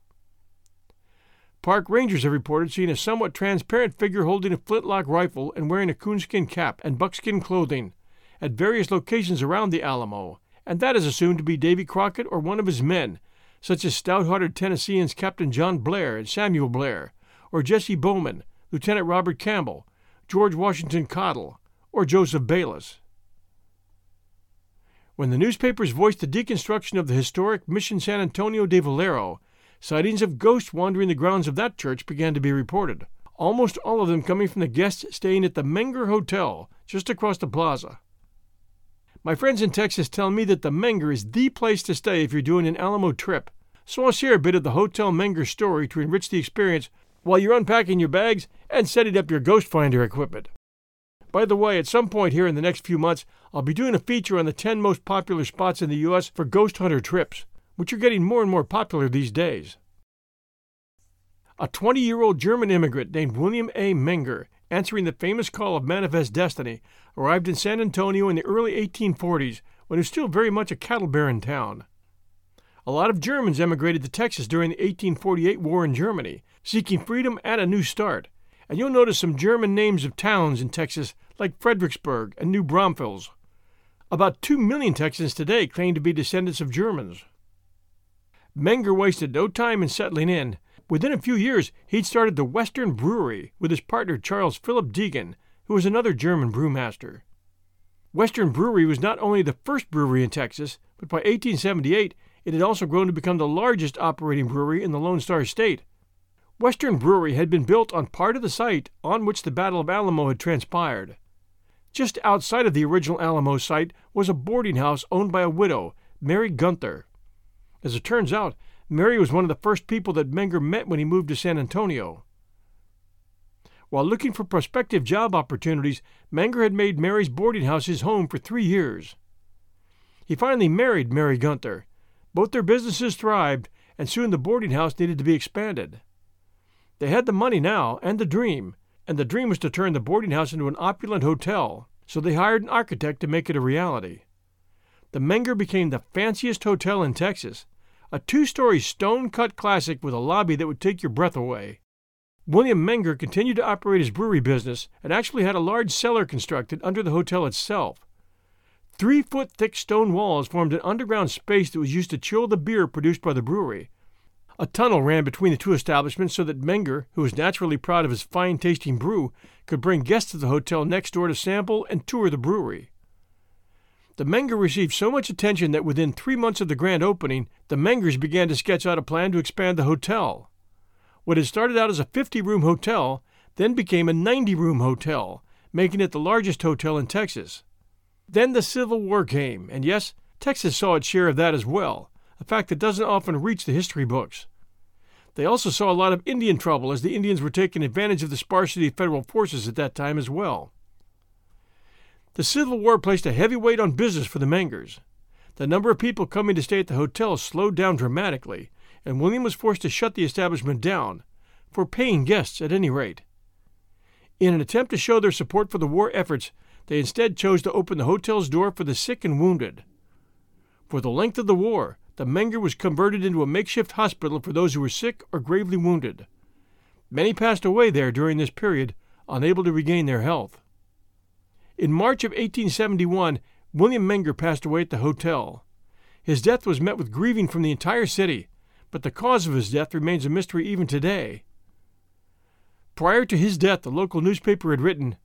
Speaker 1: Park rangers have reported seeing a somewhat transparent figure holding a flintlock rifle and wearing a coonskin cap and buckskin clothing at various locations around the Alamo, and that is assumed to be Davy Crockett or one of his men, such as stout-hearted Tennesseans Captain John Blair and Samuel Blair, or Jesse Bowman, Lieutenant Robert Campbell, George Washington Cottle, or Joseph Bayless. When the newspapers voiced the deconstruction of the historic Mission San Antonio de Valero, sightings of ghosts wandering the grounds of that church began to be reported, almost all of them coming from the guests staying at the Menger Hotel just across the plaza. My friends in Texas tell me that the Menger is the place to stay if you're doing an Alamo trip, so I'll share a bit of the Hotel Menger story to enrich the experience while you're unpacking your bags and setting up your Ghost Finder equipment. By the way, at some point here in the next few months, I'll be doing a feature on the 10 most popular spots in the U.S. for ghost hunter trips, which are getting more and more popular these days. A 20 year old German immigrant named William A. Menger, answering the famous call of Manifest Destiny, arrived in San Antonio in the early 1840s when it was still very much a cattle bearing town. A lot of Germans emigrated to Texas during the 1848 war in Germany, seeking freedom and a new start, and you'll notice some German names of towns in Texas like Fredericksburg and New Braunfels. About two million Texans today claim to be descendants of Germans. Menger wasted no time in settling in. Within a few years, he'd started the Western Brewery with his partner Charles Philip Degen, who was another German brewmaster. Western Brewery was not only the first brewery in Texas, but by 1878 it had also grown to become the largest operating brewery in the Lone Star State. Western Brewery had been built on part of the site on which the Battle of Alamo had transpired. Just outside of the original Alamo site was a boarding house owned by a widow, Mary Gunther. As it turns out, Mary was one of the first people that Menger met when he moved to San Antonio. While looking for prospective job opportunities, Menger had made Mary's boarding house his home for three years. He finally married Mary Gunther. Both their businesses thrived, and soon the boarding house needed to be expanded. They had the money now and the dream, and the dream was to turn the boarding house into an opulent hotel, so they hired an architect to make it a reality. The Menger became the fanciest hotel in Texas, a two story stone cut classic with a lobby that would take your breath away. William Menger continued to operate his brewery business and actually had a large cellar constructed under the hotel itself. Three foot thick stone walls formed an underground space that was used to chill the beer produced by the brewery. A tunnel ran between the two establishments so that Menger, who was naturally proud of his fine tasting brew, could bring guests to the hotel next door to sample and tour the brewery. The Menger received so much attention that within three months of the grand opening, the Mengers began to sketch out a plan to expand the hotel. What had started out as a 50 room hotel then became a 90 room hotel, making it the largest hotel in Texas. Then the Civil War came, and yes, Texas saw its share of that as well, a fact that doesn't often reach the history books. They also saw a lot of Indian trouble as the Indians were taking advantage of the sparsity of federal forces at that time as well. The Civil War placed a heavy weight on business for the Mengers. The number of people coming to stay at the hotel slowed down dramatically, and William was forced to shut the establishment down, for paying guests at any rate. In an attempt to show their support for the war efforts, they instead chose to open the hotel's door for the sick and wounded. For the length of the war, the Menger was converted into a makeshift hospital for those who were sick or gravely wounded. Many passed away there during this period, unable to regain their health. In March of 1871, William Menger passed away at the hotel. His death was met with grieving from the entire city, but the cause of his death remains a mystery even today. Prior to his death, the local newspaper had written,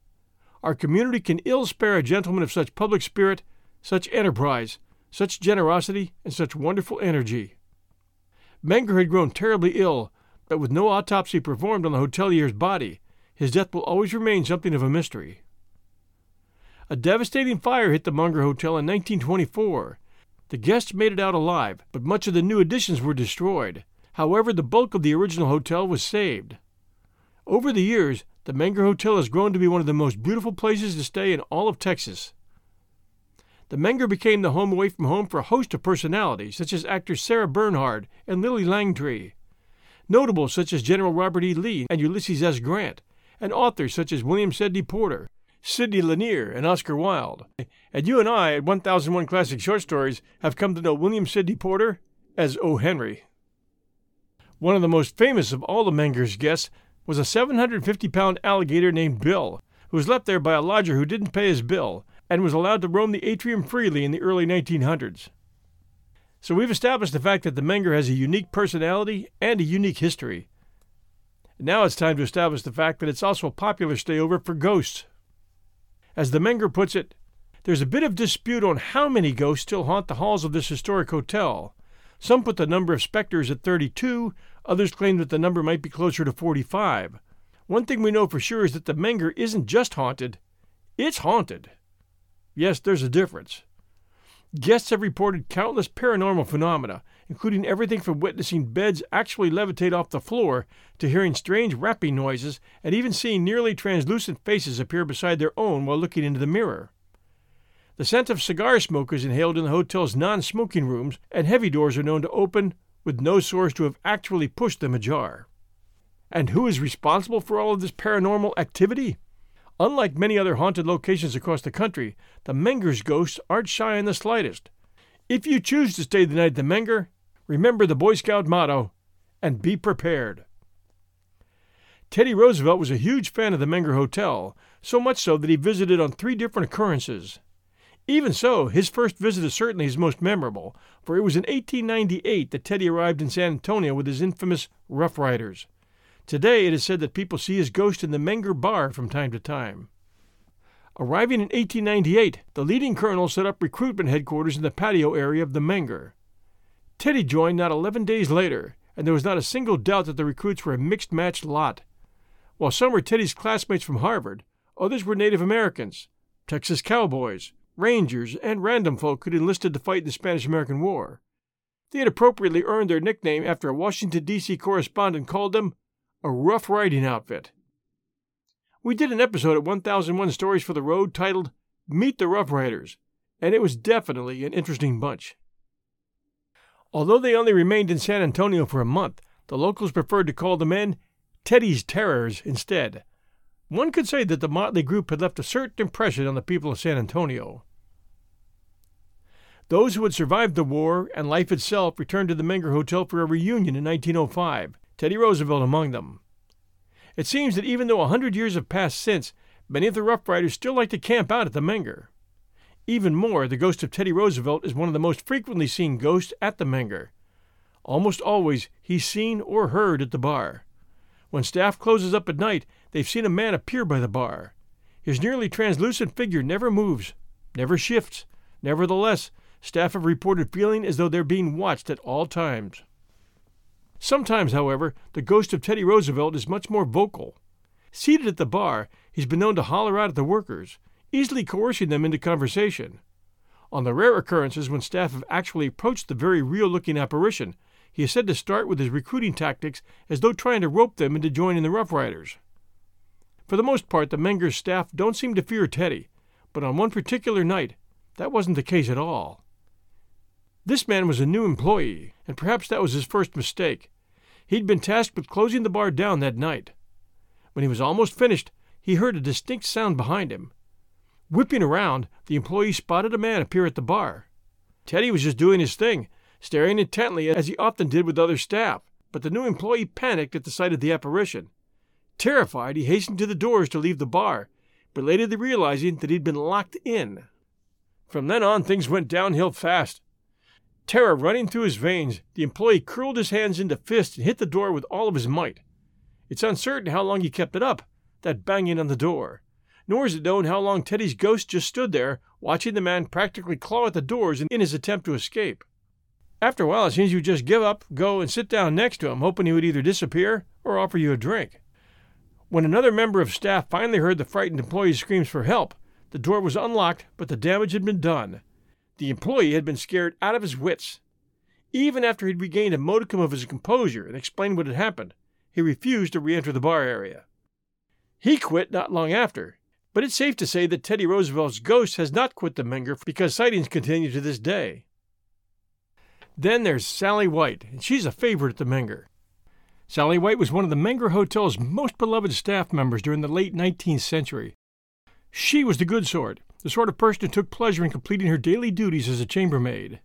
Speaker 1: Our community can ill spare a gentleman of such public spirit, such enterprise, such generosity, and such wonderful energy. Menger had grown terribly ill, but with no autopsy performed on the hotelier's body, his death will always remain something of a mystery. A devastating fire hit the Menger Hotel in 1924, the guests made it out alive, but much of the new additions were destroyed. However, the bulk of the original hotel was saved. Over the years, the Menger Hotel has grown to be one of the most beautiful places to stay in all of Texas. The Menger became the home away from home for a host of personalities, such as actors Sarah Bernhardt and Lillie Langtry, notables such as General Robert E. Lee and Ulysses S. Grant, and authors such as William Sydney Porter, Sidney Lanier, and Oscar Wilde. And you and I at 1001 Classic Short Stories have come to know William Sydney Porter as O. Henry. One of the most famous of all the Menger's guests was a 750 pound alligator named Bill, who was left there by a lodger who didn't pay his bill and was allowed to roam the atrium freely in the early 1900s. So we've established the fact that the Menger has a unique personality and a unique history. Now it's time to establish the fact that it's also a popular stayover for ghosts. As the Menger puts it, there's a bit of dispute on how many ghosts still haunt the halls of this historic hotel. Some put the number of specters at 32, others claim that the number might be closer to 45. One thing we know for sure is that the Menger isn't just haunted, it's haunted. Yes, there's a difference. Guests have reported countless paranormal phenomena, including everything from witnessing beds actually levitate off the floor to hearing strange rapping noises and even seeing nearly translucent faces appear beside their own while looking into the mirror. The scent of cigar smoke is inhaled in the hotel's non smoking rooms, and heavy doors are known to open with no source to have actually pushed them ajar. And who is responsible for all of this paranormal activity? Unlike many other haunted locations across the country, the Menger's ghosts aren't shy in the slightest. If you choose to stay the night at the Menger, remember the Boy Scout motto and be prepared. Teddy Roosevelt was a huge fan of the Menger Hotel, so much so that he visited on three different occurrences. Even so, his first visit is certainly his most memorable, for it was in 1898 that Teddy arrived in San Antonio with his infamous Rough Riders. Today it is said that people see his ghost in the Menger Bar from time to time. Arriving in 1898, the leading colonel set up recruitment headquarters in the patio area of the Menger. Teddy joined not 11 days later, and there was not a single doubt that the recruits were a mixed matched lot. While some were Teddy's classmates from Harvard, others were Native Americans, Texas cowboys, Rangers, and random folk who'd enlisted to fight in the Spanish American War. They had appropriately earned their nickname after a Washington, D.C. correspondent called them a rough riding outfit. We did an episode at 1001 Stories for the Road titled Meet the Rough Riders, and it was definitely an interesting bunch. Although they only remained in San Antonio for a month, the locals preferred to call the men Teddy's Terrors instead. One could say that the motley group had left a certain impression on the people of San Antonio. Those who had survived the war and life itself returned to the Menger Hotel for a reunion in 1905, Teddy Roosevelt among them. It seems that even though a hundred years have passed since, many of the Rough Riders still like to camp out at the Menger. Even more, the ghost of Teddy Roosevelt is one of the most frequently seen ghosts at the Menger. Almost always, he's seen or heard at the bar. When staff closes up at night, they've seen a man appear by the bar. His nearly translucent figure never moves, never shifts. Nevertheless, staff have reported feeling as though they're being watched at all times. Sometimes, however, the ghost of Teddy Roosevelt is much more vocal. Seated at the bar, he's been known to holler out at the workers, easily coercing them into conversation. On the rare occurrences when staff have actually approached the very real looking apparition, he is said to start with his recruiting tactics as though trying to rope them into joining the Rough Riders. For the most part, the Menger's staff don't seem to fear Teddy, but on one particular night, that wasn't the case at all. This man was a new employee, and perhaps that was his first mistake. He'd been tasked with closing the bar down that night. When he was almost finished, he heard a distinct sound behind him. Whipping around, the employee spotted a man appear at the bar. Teddy was just doing his thing, staring intently as he often did with other staff, but the new employee panicked at the sight of the apparition. Terrified, he hastened to the doors to leave the bar, belatedly realizing that he'd been locked in. From then on, things went downhill fast. Terror running through his veins, the employee curled his hands into fists and hit the door with all of his might. It's uncertain how long he kept it up, that banging on the door. Nor is it known how long Teddy's ghost just stood there, watching the man practically claw at the doors in his attempt to escape. After a while, it seems you just give up, go and sit down next to him, hoping he would either disappear or offer you a drink. When another member of staff finally heard the frightened employee's screams for help, the door was unlocked, but the damage had been done. The employee had been scared out of his wits. Even after he'd regained a modicum of his composure and explained what had happened, he refused to re enter the bar area. He quit not long after, but it's safe to say that Teddy Roosevelt's ghost has not quit the Menger because sightings continue to this day. Then there's Sally White, and she's a favorite at the Menger. Sally White was one of the Menger Hotel's most beloved staff members during the late 19th century. She was the good sort, the sort of person who took pleasure in completing her daily duties as a chambermaid.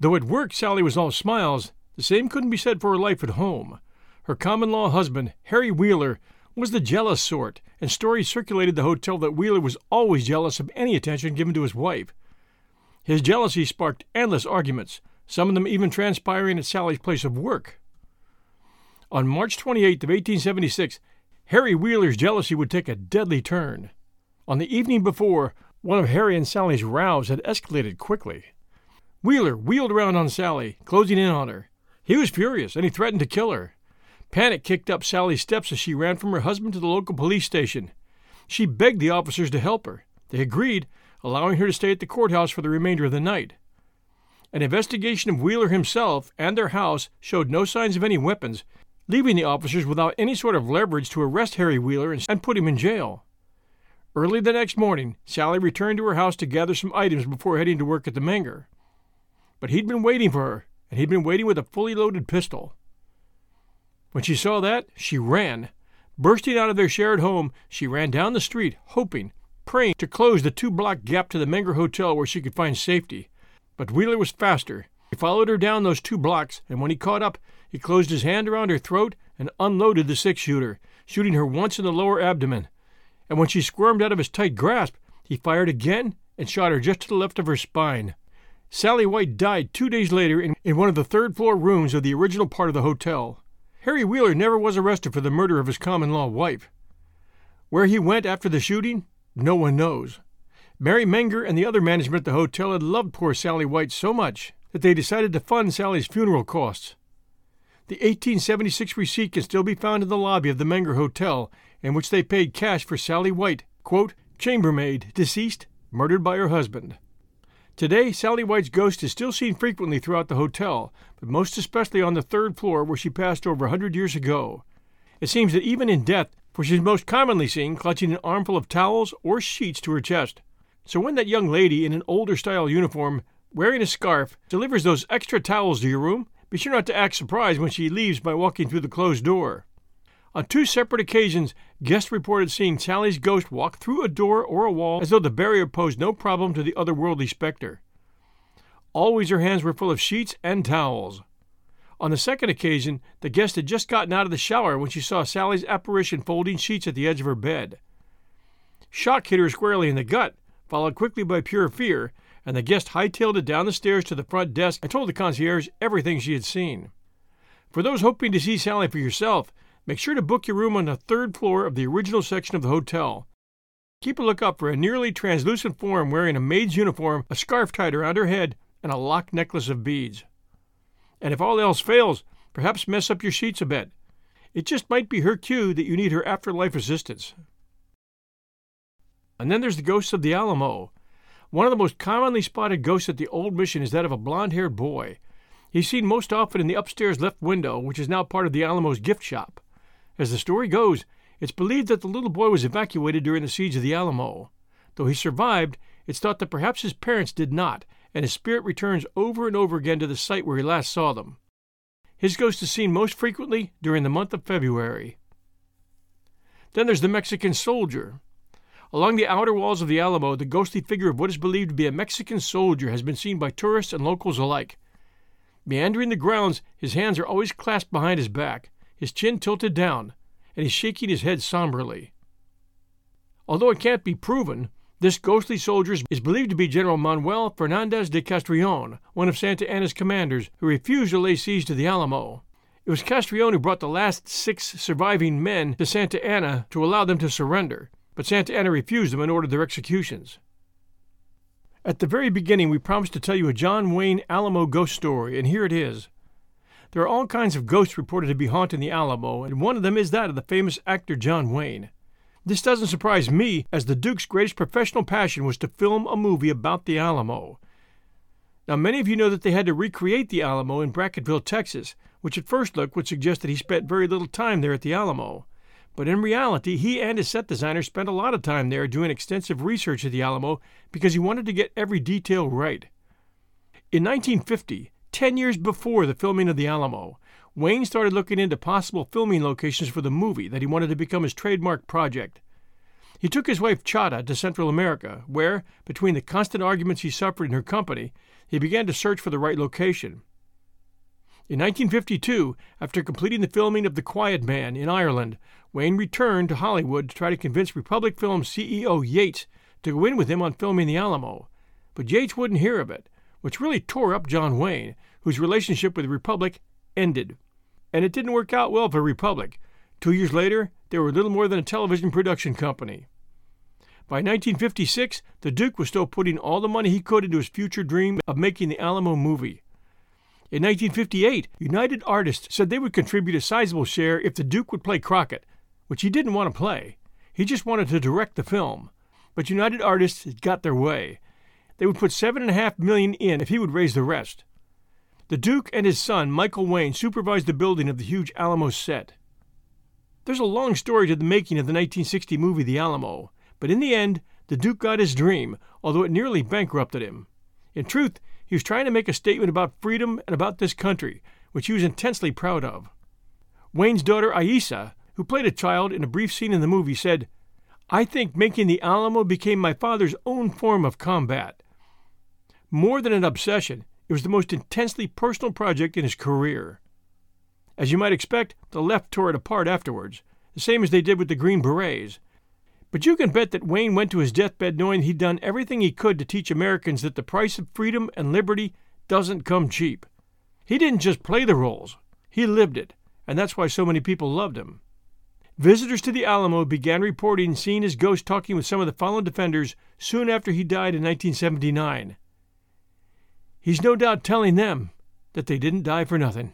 Speaker 1: Though at work Sally was all smiles, the same couldn't be said for her life at home. Her common law husband, Harry Wheeler, was the jealous sort, and stories circulated the hotel that Wheeler was always jealous of any attention given to his wife. His jealousy sparked endless arguments, some of them even transpiring at Sally's place of work. On March 28th of 1876, Harry Wheeler's jealousy would take a deadly turn. On the evening before, one of Harry and Sally's rows had escalated quickly. Wheeler wheeled around on Sally, closing in on her. He was furious, and he threatened to kill her. Panic kicked up Sally's steps as she ran from her husband to the local police station. She begged the officers to help her. They agreed, allowing her to stay at the courthouse for the remainder of the night. An investigation of Wheeler himself and their house showed no signs of any weapons, leaving the officers without any sort of leverage to arrest Harry Wheeler and put him in jail. Early the next morning, Sally returned to her house to gather some items before heading to work at the Menger. But he'd been waiting for her, and he'd been waiting with a fully loaded pistol. When she saw that, she ran. Bursting out of their shared home, she ran down the street, hoping, praying to close the two block gap to the Menger Hotel where she could find safety. But Wheeler was faster. He followed her down those two blocks, and when he caught up, he closed his hand around her throat and unloaded the six shooter, shooting her once in the lower abdomen and when she squirmed out of his tight grasp, he fired again and shot her just to the left of her spine. Sally White died two days later in, in one of the third floor rooms of the original part of the hotel. Harry Wheeler never was arrested for the murder of his common law wife. Where he went after the shooting, no one knows. Mary Menger and the other management at the hotel had loved poor Sally White so much that they decided to fund Sally's funeral costs. The 1876 receipt can still be found in the lobby of the Menger Hotel in which they paid cash for Sally White, quote, chambermaid, deceased, murdered by her husband. Today, Sally White's ghost is still seen frequently throughout the hotel, but most especially on the third floor where she passed over a hundred years ago. It seems that even in death, for she's most commonly seen clutching an armful of towels or sheets to her chest. So when that young lady in an older style uniform, wearing a scarf, delivers those extra towels to your room, be sure not to act surprised when she leaves by walking through the closed door. On two separate occasions, guests reported seeing Sally's ghost walk through a door or a wall as though the barrier posed no problem to the otherworldly specter. Always her hands were full of sheets and towels. On the second occasion, the guest had just gotten out of the shower when she saw Sally's apparition folding sheets at the edge of her bed. Shock hit her squarely in the gut, followed quickly by pure fear, and the guest hightailed it down the stairs to the front desk and told the concierge everything she had seen. For those hoping to see Sally for yourself, Make sure to book your room on the third floor of the original section of the hotel. Keep a lookout for a nearly translucent form wearing a maid's uniform, a scarf tied around her head, and a locked necklace of beads. And if all else fails, perhaps mess up your sheets a bit. It just might be her cue that you need her afterlife assistance. And then there's the ghost of the Alamo. One of the most commonly spotted ghosts at the old mission is that of a blond haired boy. He's seen most often in the upstairs left window, which is now part of the Alamo's gift shop. As the story goes, it's believed that the little boy was evacuated during the siege of the Alamo. Though he survived, it's thought that perhaps his parents did not, and his spirit returns over and over again to the site where he last saw them. His ghost is seen most frequently during the month of February. Then there's the Mexican soldier. Along the outer walls of the Alamo, the ghostly figure of what is believed to be a Mexican soldier has been seen by tourists and locals alike. Meandering the grounds, his hands are always clasped behind his back his chin tilted down, and he's shaking his head somberly. Although it can't be proven, this ghostly soldier is believed to be General Manuel Fernandez de Castrillon, one of Santa Anna's commanders, who refused to lay siege to the Alamo. It was Castrillon who brought the last six surviving men to Santa Anna to allow them to surrender, but Santa Anna refused them and ordered their executions. At the very beginning, we promised to tell you a John Wayne Alamo ghost story, and here it is. There are all kinds of ghosts reported to be haunting the Alamo, and one of them is that of the famous actor John Wayne. This doesn't surprise me, as the Duke's greatest professional passion was to film a movie about the Alamo. Now, many of you know that they had to recreate the Alamo in Brackettville, Texas, which at first look would suggest that he spent very little time there at the Alamo. But in reality, he and his set designer spent a lot of time there doing extensive research at the Alamo because he wanted to get every detail right. In 1950, Ten years before the filming of The Alamo, Wayne started looking into possible filming locations for the movie that he wanted to become his trademark project. He took his wife Chata to Central America, where, between the constant arguments he suffered in her company, he began to search for the right location. In 1952, after completing the filming of The Quiet Man in Ireland, Wayne returned to Hollywood to try to convince Republic Films CEO Yates to go in with him on filming The Alamo. But Yates wouldn't hear of it which really tore up John Wayne, whose relationship with the Republic ended. And it didn't work out well for Republic. Two years later, they were little more than a television production company. By 1956, the Duke was still putting all the money he could into his future dream of making the Alamo movie. In 1958, United Artists said they would contribute a sizable share if the Duke would play Crockett, which he didn't want to play. He just wanted to direct the film. But United Artists got their way. They would put seven and a half million in if he would raise the rest. The Duke and his son, Michael Wayne, supervised the building of the huge Alamo set. There's a long story to the making of the 1960 movie The Alamo, but in the end, the Duke got his dream, although it nearly bankrupted him. In truth, he was trying to make a statement about freedom and about this country, which he was intensely proud of. Wayne's daughter, Aissa, who played a child in a brief scene in the movie, said, I think making the Alamo became my father's own form of combat. More than an obsession, it was the most intensely personal project in his career. As you might expect, the left tore it apart afterwards, the same as they did with the Green Berets. But you can bet that Wayne went to his deathbed knowing he'd done everything he could to teach Americans that the price of freedom and liberty doesn't come cheap. He didn't just play the roles, he lived it, and that's why so many people loved him. Visitors to the Alamo began reporting seeing his ghost talking with some of the fallen defenders soon after he died in 1979. He's no doubt telling them that they didn't die for nothing.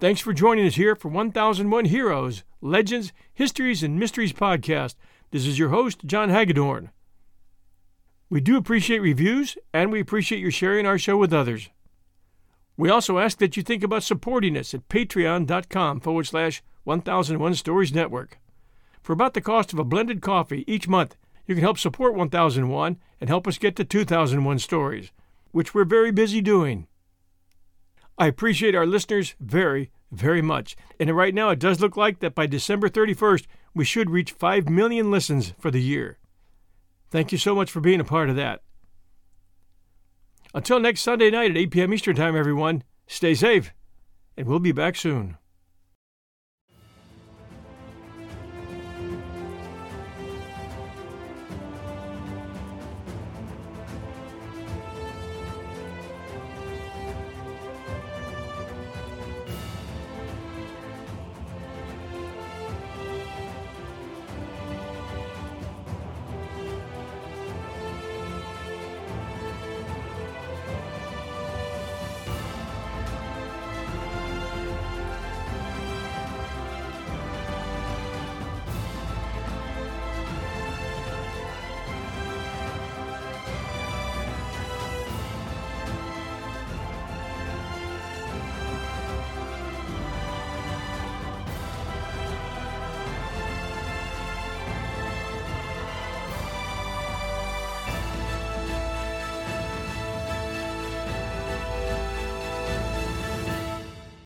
Speaker 1: Thanks for joining us here for 1001 Heroes, Legends, Histories, and Mysteries podcast. This is your host, John Hagedorn. We do appreciate reviews, and we appreciate your sharing our show with others. We also ask that you think about supporting us at patreon.com forward slash 1001 Stories Network. For about the cost of a blended coffee each month, you can help support 1001 and help us get to 2001 stories, which we're very busy doing. I appreciate our listeners very, very much. And right now, it does look like that by December 31st, we should reach 5 million listens for the year. Thank you so much for being a part of that. Until next Sunday night at 8 p.m. Eastern Time, everyone, stay safe, and we'll be back soon.